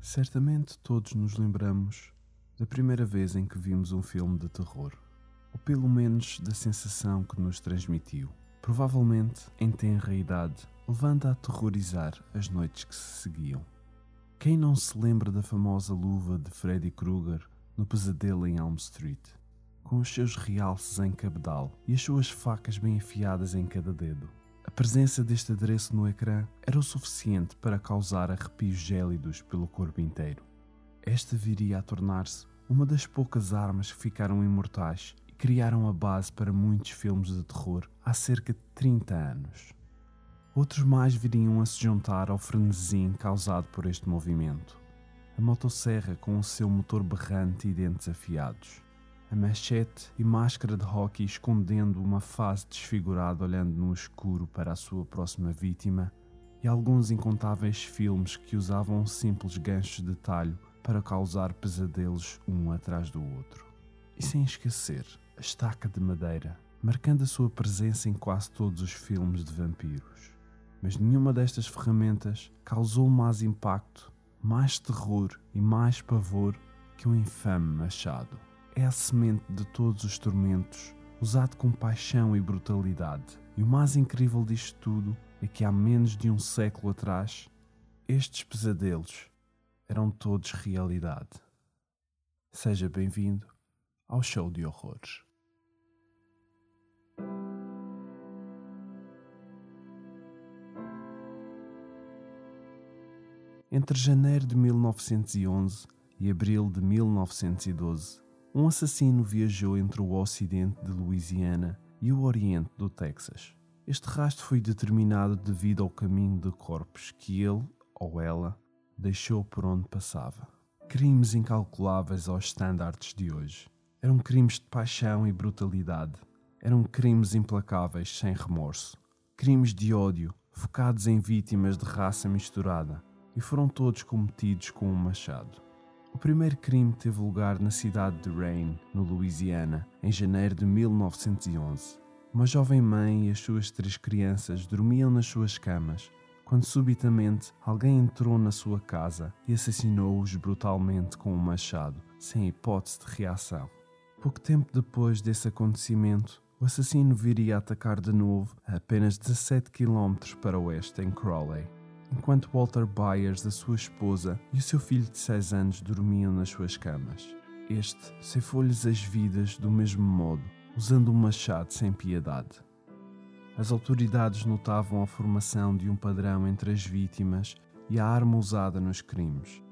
Certamente todos nos lembramos da primeira vez em que vimos um filme de terror, ou pelo menos da sensação que nos transmitiu. Provavelmente, em tenra idade, levando a aterrorizar as noites que se seguiam. Quem não se lembra da famosa luva de Freddy Krueger no Pesadelo em Elm Street, com os seus realces em cabedal e as suas facas bem afiadas em cada dedo? A presença deste adereço no ecrã era o suficiente para causar arrepios gélidos pelo corpo inteiro. Esta viria a tornar-se uma das poucas armas que ficaram imortais e criaram a base para muitos filmes de terror há cerca de 30 anos. Outros mais viriam a se juntar ao frenesim causado por este movimento. A motosserra com o seu motor berrante e dentes afiados a machete e máscara de hockey escondendo uma face desfigurada olhando no escuro para a sua próxima vítima, e alguns incontáveis filmes que usavam simples ganchos de talho para causar pesadelos um atrás do outro. E sem esquecer a estaca de madeira, marcando a sua presença em quase todos os filmes de vampiros. Mas nenhuma destas ferramentas causou mais impacto, mais terror e mais pavor que o infame machado é a semente de todos os tormentos, usado com paixão e brutalidade. E o mais incrível disto tudo é que há menos de um século atrás, estes pesadelos eram todos realidade. Seja bem-vindo ao show de horrores. Entre janeiro de 1911 e abril de 1912, um assassino viajou entre o ocidente de Louisiana e o oriente do Texas. Este rastro foi determinado devido ao caminho de corpos que ele ou ela deixou por onde passava. Crimes incalculáveis aos estándares de hoje. Eram crimes de paixão e brutalidade. Eram crimes implacáveis sem remorso. Crimes de ódio, focados em vítimas de raça misturada, e foram todos cometidos com um machado. O primeiro crime teve lugar na cidade de Rain, no Louisiana, em janeiro de 1911. Uma jovem mãe e as suas três crianças dormiam nas suas camas quando subitamente alguém entrou na sua casa e assassinou-os brutalmente com um machado, sem hipótese de reação. Pouco tempo depois desse acontecimento, o assassino viria a atacar de novo a apenas 17 km para oeste em Crawley enquanto Walter Byers, a sua esposa e o seu filho de 6 anos dormiam nas suas camas. Este ceifou-lhes as vidas do mesmo modo, usando um machado sem piedade. As autoridades notavam a formação de um padrão entre as vítimas e a arma usada nos crimes,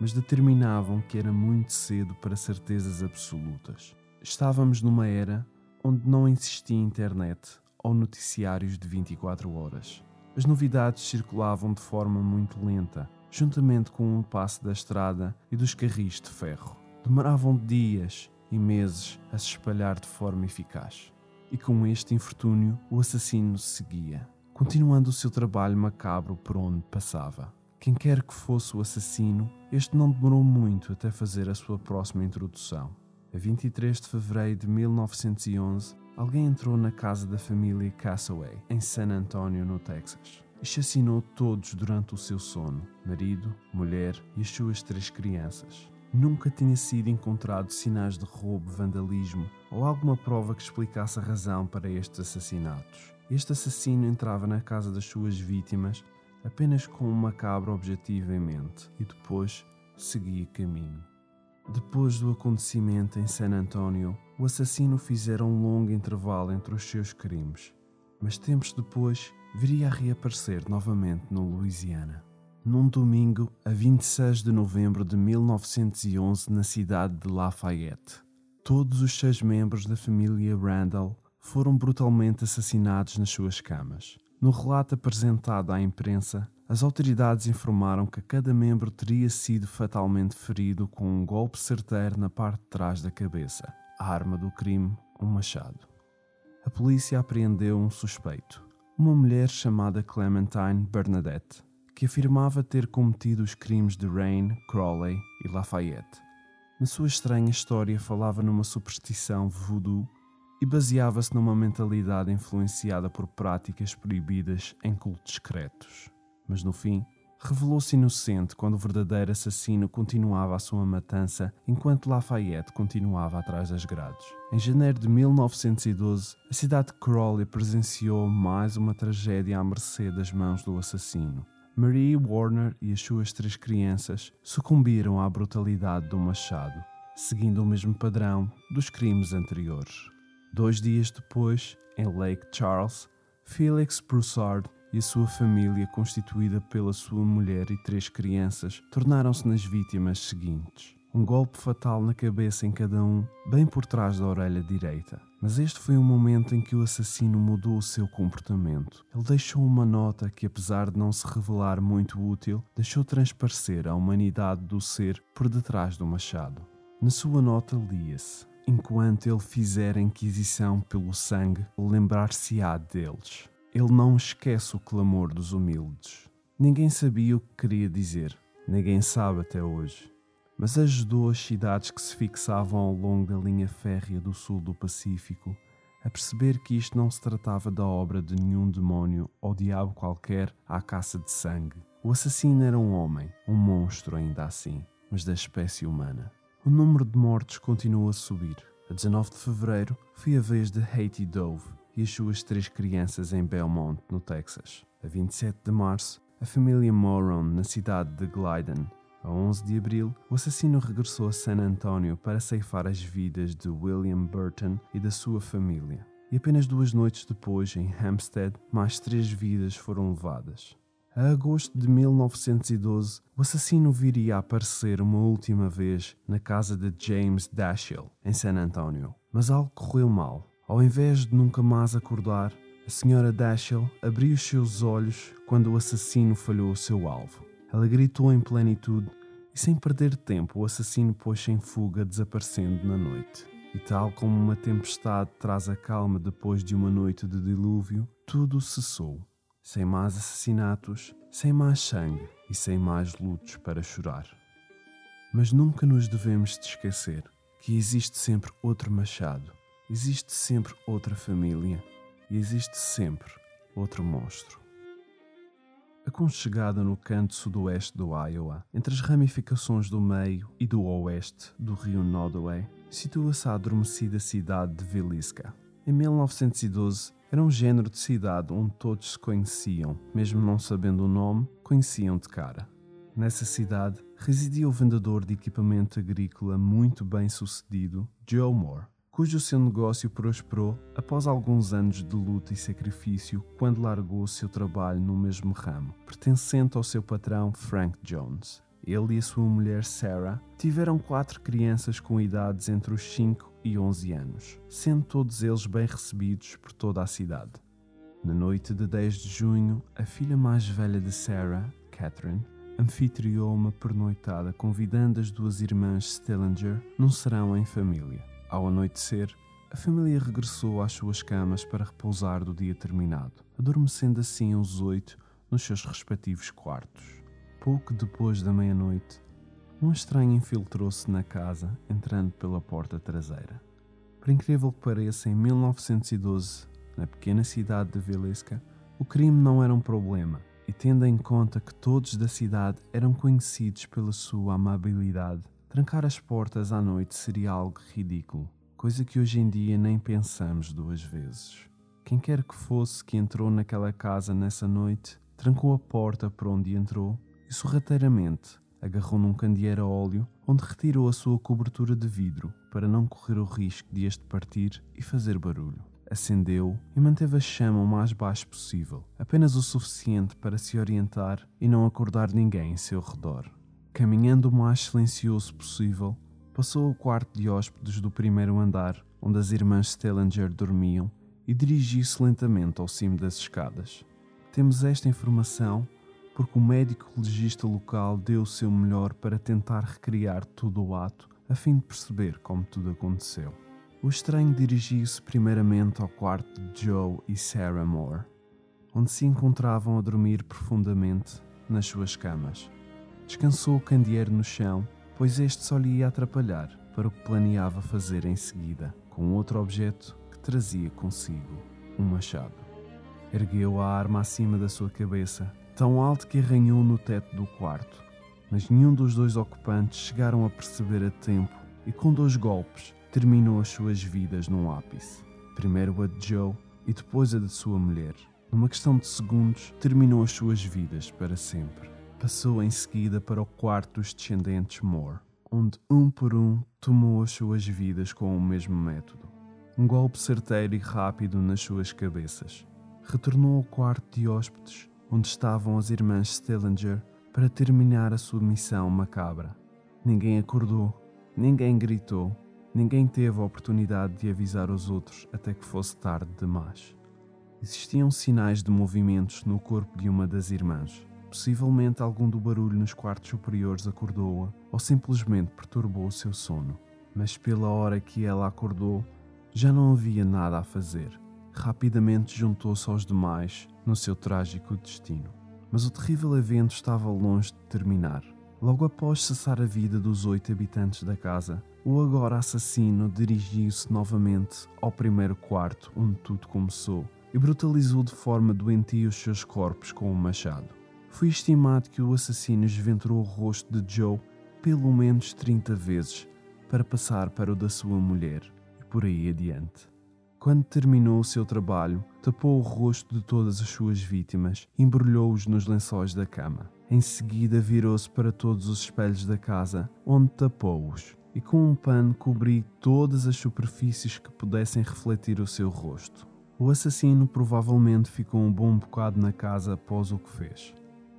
mas determinavam que era muito cedo para certezas absolutas. Estávamos numa era onde não existia internet ou noticiários de 24 horas. As novidades circulavam de forma muito lenta, juntamente com o passo da estrada e dos carris de ferro. Demoravam dias e meses a se espalhar de forma eficaz. E com este infortúnio, o assassino seguia, continuando o seu trabalho macabro por onde passava. Quem quer que fosse o assassino, este não demorou muito até fazer a sua próxima introdução. A 23 de fevereiro de 1911, alguém entrou na casa da família Castaway, em San Antonio, no Texas, e chacinou todos durante o seu sono: marido, mulher e as suas três crianças. Nunca tinha sido encontrado sinais de roubo, vandalismo ou alguma prova que explicasse a razão para estes assassinatos. Este assassino entrava na casa das suas vítimas apenas com um macabro objetivo em mente e depois seguia caminho. Depois do acontecimento em San Antonio, o assassino fizera um longo intervalo entre os seus crimes, mas tempos depois viria a reaparecer novamente no Louisiana. Num domingo, a 26 de novembro de 1911, na cidade de Lafayette. Todos os seis membros da família Randall foram brutalmente assassinados nas suas camas. No relato apresentado à imprensa, as autoridades informaram que cada membro teria sido fatalmente ferido com um golpe certeiro na parte de trás da cabeça. A arma do crime, um machado. A polícia apreendeu um suspeito, uma mulher chamada Clementine Bernadette, que afirmava ter cometido os crimes de Rain, Crawley e Lafayette. Na sua estranha história, falava numa superstição voodoo e baseava-se numa mentalidade influenciada por práticas proibidas em cultos secretos mas no fim revelou-se inocente quando o verdadeiro assassino continuava a sua matança enquanto Lafayette continuava atrás das grades. Em janeiro de 1912, a cidade de Crawley presenciou mais uma tragédia à mercê das mãos do assassino. Marie Warner e as suas três crianças sucumbiram à brutalidade do machado, seguindo o mesmo padrão dos crimes anteriores. Dois dias depois, em Lake Charles, Felix Broussard e a sua família, constituída pela sua mulher e três crianças, tornaram-se nas vítimas seguintes. Um golpe fatal na cabeça em cada um, bem por trás da orelha direita. Mas este foi o momento em que o assassino mudou o seu comportamento. Ele deixou uma nota que, apesar de não se revelar muito útil, deixou transparecer a humanidade do ser por detrás do machado. Na sua nota lia-se: Enquanto ele fizer a inquisição pelo sangue, lembrar-se-á deles. Ele não esquece o clamor dos humildes. Ninguém sabia o que queria dizer, ninguém sabe até hoje. Mas ajudou as cidades que se fixavam ao longo da linha férrea do sul do Pacífico a perceber que isto não se tratava da obra de nenhum demónio ou diabo qualquer à caça de sangue. O assassino era um homem, um monstro ainda assim, mas da espécie humana. O número de mortes continuou a subir. A 19 de fevereiro foi a vez de Haiti Dove, e as suas três crianças em Belmont, no Texas. A 27 de março, a família Moron, na cidade de Glyden. A 11 de abril, o assassino regressou a San Antonio para ceifar as vidas de William Burton e da sua família. E apenas duas noites depois, em Hampstead, mais três vidas foram levadas. A agosto de 1912, o assassino viria a aparecer uma última vez na casa de James Dashiell, em San Antonio. Mas algo correu mal ao invés de nunca mais acordar, a senhora Dashiell abriu os seus olhos quando o assassino falhou o seu alvo. Ela gritou em plenitude e, sem perder tempo, o assassino pôs-se em fuga, desaparecendo na noite. E, tal como uma tempestade traz a calma depois de uma noite de dilúvio, tudo cessou. Sem mais assassinatos, sem mais sangue e sem mais lutos para chorar. Mas nunca nos devemos de esquecer que existe sempre outro machado existe sempre outra família e existe sempre outro monstro. Aconchegada no canto sudoeste do Iowa, entre as ramificações do meio e do oeste do rio Nodaway, situa-se a adormecida cidade de Villisca. Em 1912, era um género de cidade onde todos se conheciam, mesmo não sabendo o nome, conheciam de cara. Nessa cidade residia o vendedor de equipamento agrícola muito bem sucedido, Joe Moore cujo seu negócio prosperou após alguns anos de luta e sacrifício quando largou o seu trabalho no mesmo ramo, pertencente ao seu patrão Frank Jones. Ele e a sua mulher Sarah tiveram quatro crianças com idades entre os 5 e 11 anos, sendo todos eles bem recebidos por toda a cidade. Na noite de 10 de junho, a filha mais velha de Sarah, Catherine, anfitriou uma pernoitada convidando as duas irmãs Stillinger num serão em família. Ao anoitecer, a família regressou às suas camas para repousar do dia terminado, adormecendo assim os oito nos seus respectivos quartos. Pouco depois da meia-noite, um estranho infiltrou-se na casa, entrando pela porta traseira. Por incrível que pareça, em 1912, na pequena cidade de Vilesca, o crime não era um problema, e tendo em conta que todos da cidade eram conhecidos pela sua amabilidade, Trancar as portas à noite seria algo ridículo, coisa que hoje em dia nem pensamos duas vezes. Quem quer que fosse que entrou naquela casa nessa noite, trancou a porta por onde entrou e sorrateiramente agarrou num candeeiro a óleo onde retirou a sua cobertura de vidro para não correr o risco de este partir e fazer barulho. Acendeu e manteve a chama o mais baixo possível, apenas o suficiente para se orientar e não acordar ninguém em seu redor. Caminhando o mais silencioso possível, passou ao quarto de hóspedes do primeiro andar, onde as irmãs Stellinger dormiam, e dirigiu-se lentamente ao cimo das escadas. Temos esta informação porque o médico legista local deu o seu melhor para tentar recriar todo o ato, a fim de perceber como tudo aconteceu. O estranho dirigiu-se primeiramente ao quarto de Joe e Sarah Moore, onde se encontravam a dormir profundamente nas suas camas. Descansou o candeeiro no chão, pois este só lhe ia atrapalhar para o que planeava fazer em seguida, com outro objeto que trazia consigo, um machado. Ergueu a arma acima da sua cabeça tão alto que arranhou no teto do quarto, mas nenhum dos dois ocupantes chegaram a perceber a tempo e com dois golpes terminou as suas vidas num ápice. Primeiro a de Joe e depois a de sua mulher. Numa questão de segundos, terminou as suas vidas para sempre. Passou em seguida para o quarto dos descendentes Moore, onde um por um tomou as suas vidas com o mesmo método. Um golpe certeiro e rápido nas suas cabeças. Retornou ao quarto de hóspedes, onde estavam as irmãs Stillinger, para terminar a sua missão macabra. Ninguém acordou, ninguém gritou, ninguém teve a oportunidade de avisar os outros até que fosse tarde demais. Existiam sinais de movimentos no corpo de uma das irmãs. Possivelmente algum do barulho nos quartos superiores acordou-a ou simplesmente perturbou o seu sono. Mas pela hora que ela acordou, já não havia nada a fazer. Rapidamente juntou-se aos demais no seu trágico destino. Mas o terrível evento estava longe de terminar. Logo após cessar a vida dos oito habitantes da casa, o agora assassino dirigiu-se novamente ao primeiro quarto onde tudo começou e brutalizou de forma doentia os seus corpos com um machado. Foi estimado que o assassino esventurou o rosto de Joe pelo menos 30 vezes para passar para o da sua mulher por aí adiante. Quando terminou o seu trabalho, tapou o rosto de todas as suas vítimas embrulhou-os nos lençóis da cama. Em seguida, virou-se para todos os espelhos da casa, onde tapou-os, e com um pano cobriu todas as superfícies que pudessem refletir o seu rosto. O assassino provavelmente ficou um bom bocado na casa após o que fez.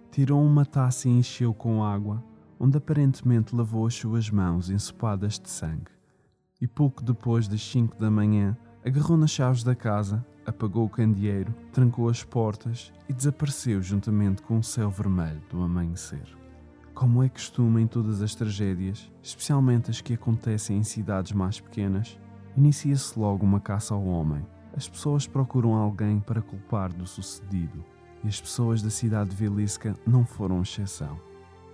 Tirou uma taça e encheu com água, onde aparentemente lavou as suas mãos ensopadas de sangue e pouco depois das 5 da manhã agarrou nas chaves da casa, apagou o candeeiro, trancou as portas e desapareceu juntamente com o céu vermelho do amanhecer. Como é costume em todas as tragédias, especialmente as que acontecem em cidades mais pequenas, inicia-se logo uma caça ao homem. As pessoas procuram alguém para culpar do sucedido, e as pessoas da cidade de Vilisca não foram exceção.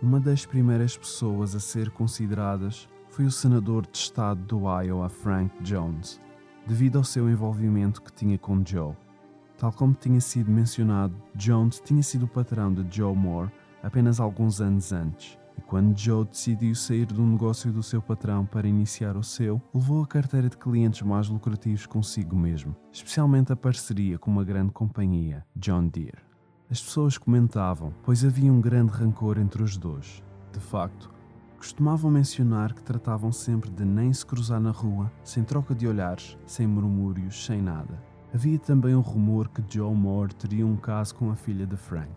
Uma das primeiras pessoas a ser consideradas foi o senador de estado do Iowa Frank Jones, devido ao seu envolvimento que tinha com Joe. Tal como tinha sido mencionado, Jones tinha sido o patrão de Joe Moore apenas alguns anos antes, e quando Joe decidiu sair do negócio do seu patrão para iniciar o seu, levou a carteira de clientes mais lucrativos consigo mesmo, especialmente a parceria com uma grande companhia, John Deere. As pessoas comentavam, pois havia um grande rancor entre os dois. De facto, costumavam mencionar que tratavam sempre de nem se cruzar na rua, sem troca de olhares, sem murmúrios, sem nada. Havia também um rumor que Joe Moore teria um caso com a filha de Frank.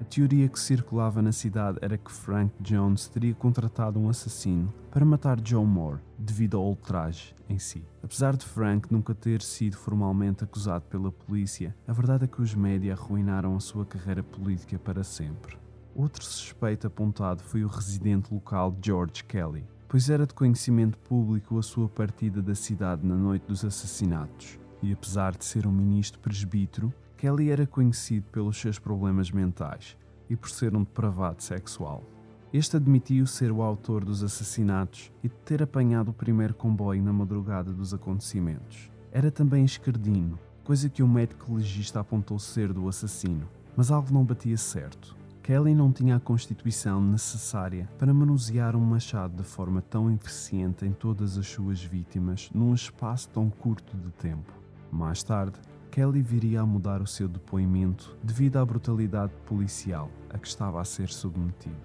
A teoria que circulava na cidade era que Frank Jones teria contratado um assassino para matar Joe Moore devido ao ultraje em si. Apesar de Frank nunca ter sido formalmente acusado pela polícia, a verdade é que os média arruinaram a sua carreira política para sempre. Outro suspeito apontado foi o residente local George Kelly, pois era de conhecimento público a sua partida da cidade na noite dos assassinatos. E apesar de ser um ministro presbítero, Kelly era conhecido pelos seus problemas mentais e por ser um depravado sexual. Este admitiu ser o autor dos assassinatos e de ter apanhado o primeiro comboio na madrugada dos acontecimentos. Era também esquerdino, coisa que o médico legista apontou ser do assassino, mas algo não batia certo. Kelly não tinha a constituição necessária para manusear um machado de forma tão eficiente em todas as suas vítimas num espaço tão curto de tempo. Mais tarde, Kelly viria a mudar o seu depoimento devido à brutalidade policial a que estava a ser submetido.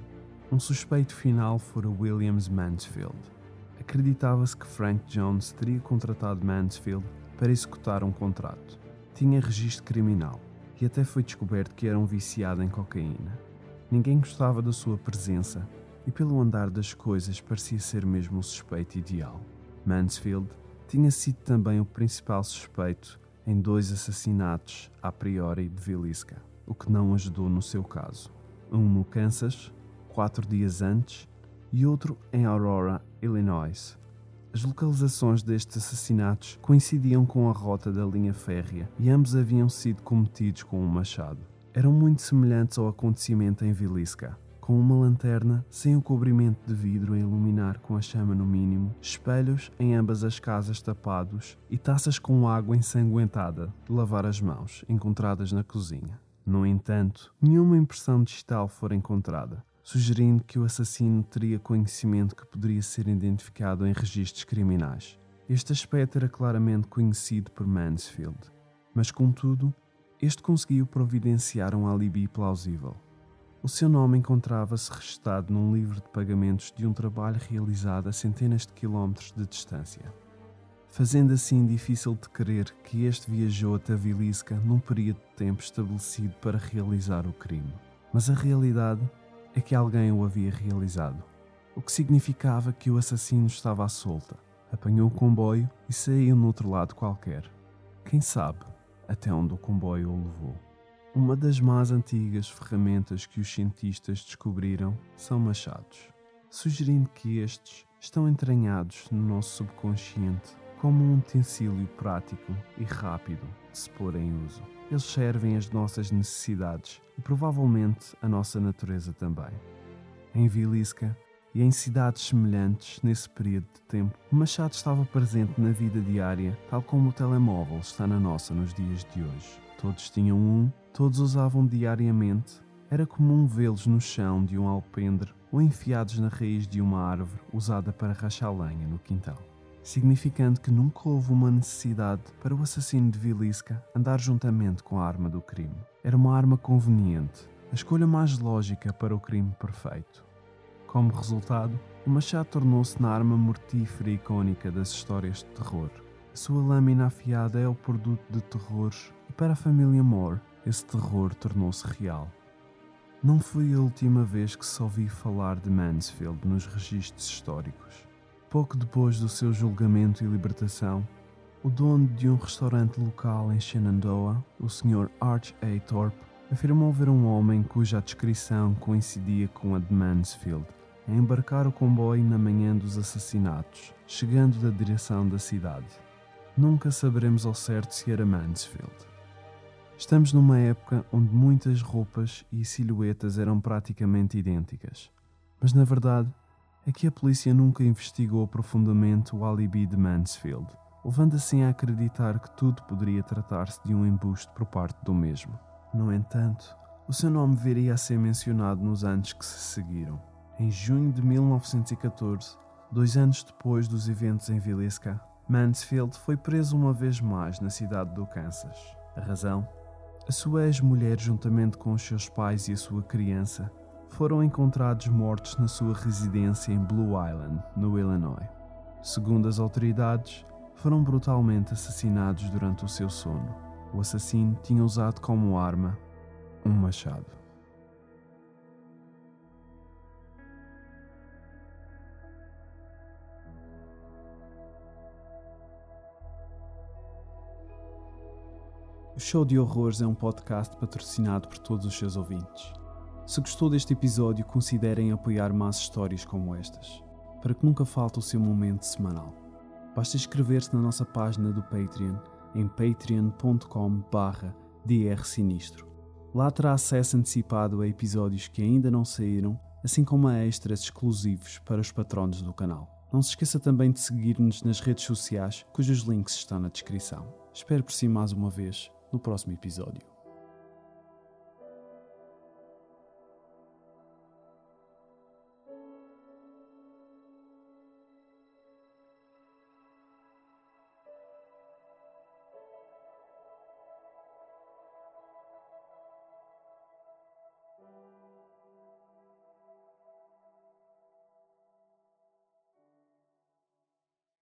Um suspeito final fora Williams Mansfield. Acreditava-se que Frank Jones teria contratado Mansfield para executar um contrato. Tinha registro criminal e até foi descoberto que era um viciado em cocaína. Ninguém gostava da sua presença e, pelo andar das coisas, parecia ser mesmo o suspeito ideal. Mansfield tinha sido também o principal suspeito em dois assassinatos a priori de Villisca, o que não ajudou no seu caso. Um no Kansas, quatro dias antes, e outro em Aurora, Illinois. As localizações destes assassinatos coincidiam com a rota da linha férrea e ambos haviam sido cometidos com um machado eram muito semelhantes ao acontecimento em Vilisca, com uma lanterna sem o cobrimento de vidro a iluminar com a chama no mínimo, espelhos em ambas as casas tapados e taças com água ensanguentada de lavar as mãos encontradas na cozinha. No entanto, nenhuma impressão digital fora encontrada, sugerindo que o assassino teria conhecimento que poderia ser identificado em registros criminais. Este aspecto era claramente conhecido por Mansfield, mas contudo, este conseguiu providenciar um alibi plausível. O seu nome encontrava-se registado num livro de pagamentos de um trabalho realizado a centenas de quilómetros de distância, fazendo assim difícil de crer que este viajou até Vilisca num período de tempo estabelecido para realizar o crime. Mas a realidade é que alguém o havia realizado, o que significava que o assassino estava à solta apanhou o comboio e saiu no outro lado qualquer. Quem sabe até onde o comboio o levou. Uma das mais antigas ferramentas que os cientistas descobriram são machados, sugerindo que estes estão entranhados no nosso subconsciente como um utensílio prático e rápido de se pôr em uso. Eles servem às nossas necessidades e provavelmente a nossa natureza também. Em Vilisca, e em cidades semelhantes nesse período de tempo, o machado estava presente na vida diária, tal como o telemóvel está na nossa nos dias de hoje. Todos tinham um, todos usavam diariamente. Era comum vê-los no chão de um alpendre ou enfiados na raiz de uma árvore usada para rachar lenha no quintal. Significando que nunca houve uma necessidade para o assassino de Vilisca andar juntamente com a arma do crime. Era uma arma conveniente, a escolha mais lógica para o crime perfeito. Como resultado, o machado tornou-se na arma mortífera e icónica das histórias de terror. A sua lâmina afiada é o produto de terrores e para a família Moore, esse terror tornou-se real. Não foi a última vez que se ouviu falar de Mansfield nos registros históricos. Pouco depois do seu julgamento e libertação, o dono de um restaurante local em Shenandoah, o Sr. Arch A. Thorpe, afirmou ver um homem cuja descrição coincidia com a de Mansfield a embarcar o comboio na manhã dos assassinatos, chegando da direção da cidade. Nunca saberemos ao certo se era Mansfield. Estamos numa época onde muitas roupas e silhuetas eram praticamente idênticas, mas na verdade é que a polícia nunca investigou profundamente o alibi de Mansfield, levando assim a acreditar que tudo poderia tratar-se de um embuste por parte do mesmo. No entanto, o seu nome viria a ser mencionado nos anos que se seguiram em junho de 1914, dois anos depois dos eventos em Villisca, Mansfield foi preso uma vez mais na cidade do Kansas. A razão? A sua ex-mulher, juntamente com os seus pais e a sua criança, foram encontrados mortos na sua residência em Blue Island, no Illinois. Segundo as autoridades, foram brutalmente assassinados durante o seu sono. O assassino tinha usado como arma um machado. O Show de Horrores é um podcast patrocinado por todos os seus ouvintes. Se gostou deste episódio, considerem apoiar mais histórias como estas, para que nunca falte o seu momento semanal. Basta inscrever-se na nossa página do Patreon em patreon.com drsinistro. Lá terá acesso antecipado a episódios que ainda não saíram, assim como a extras exclusivos para os patronos do canal. Não se esqueça também de seguir-nos nas redes sociais, cujos links estão na descrição. Espero por si mais uma vez no próximo episódio.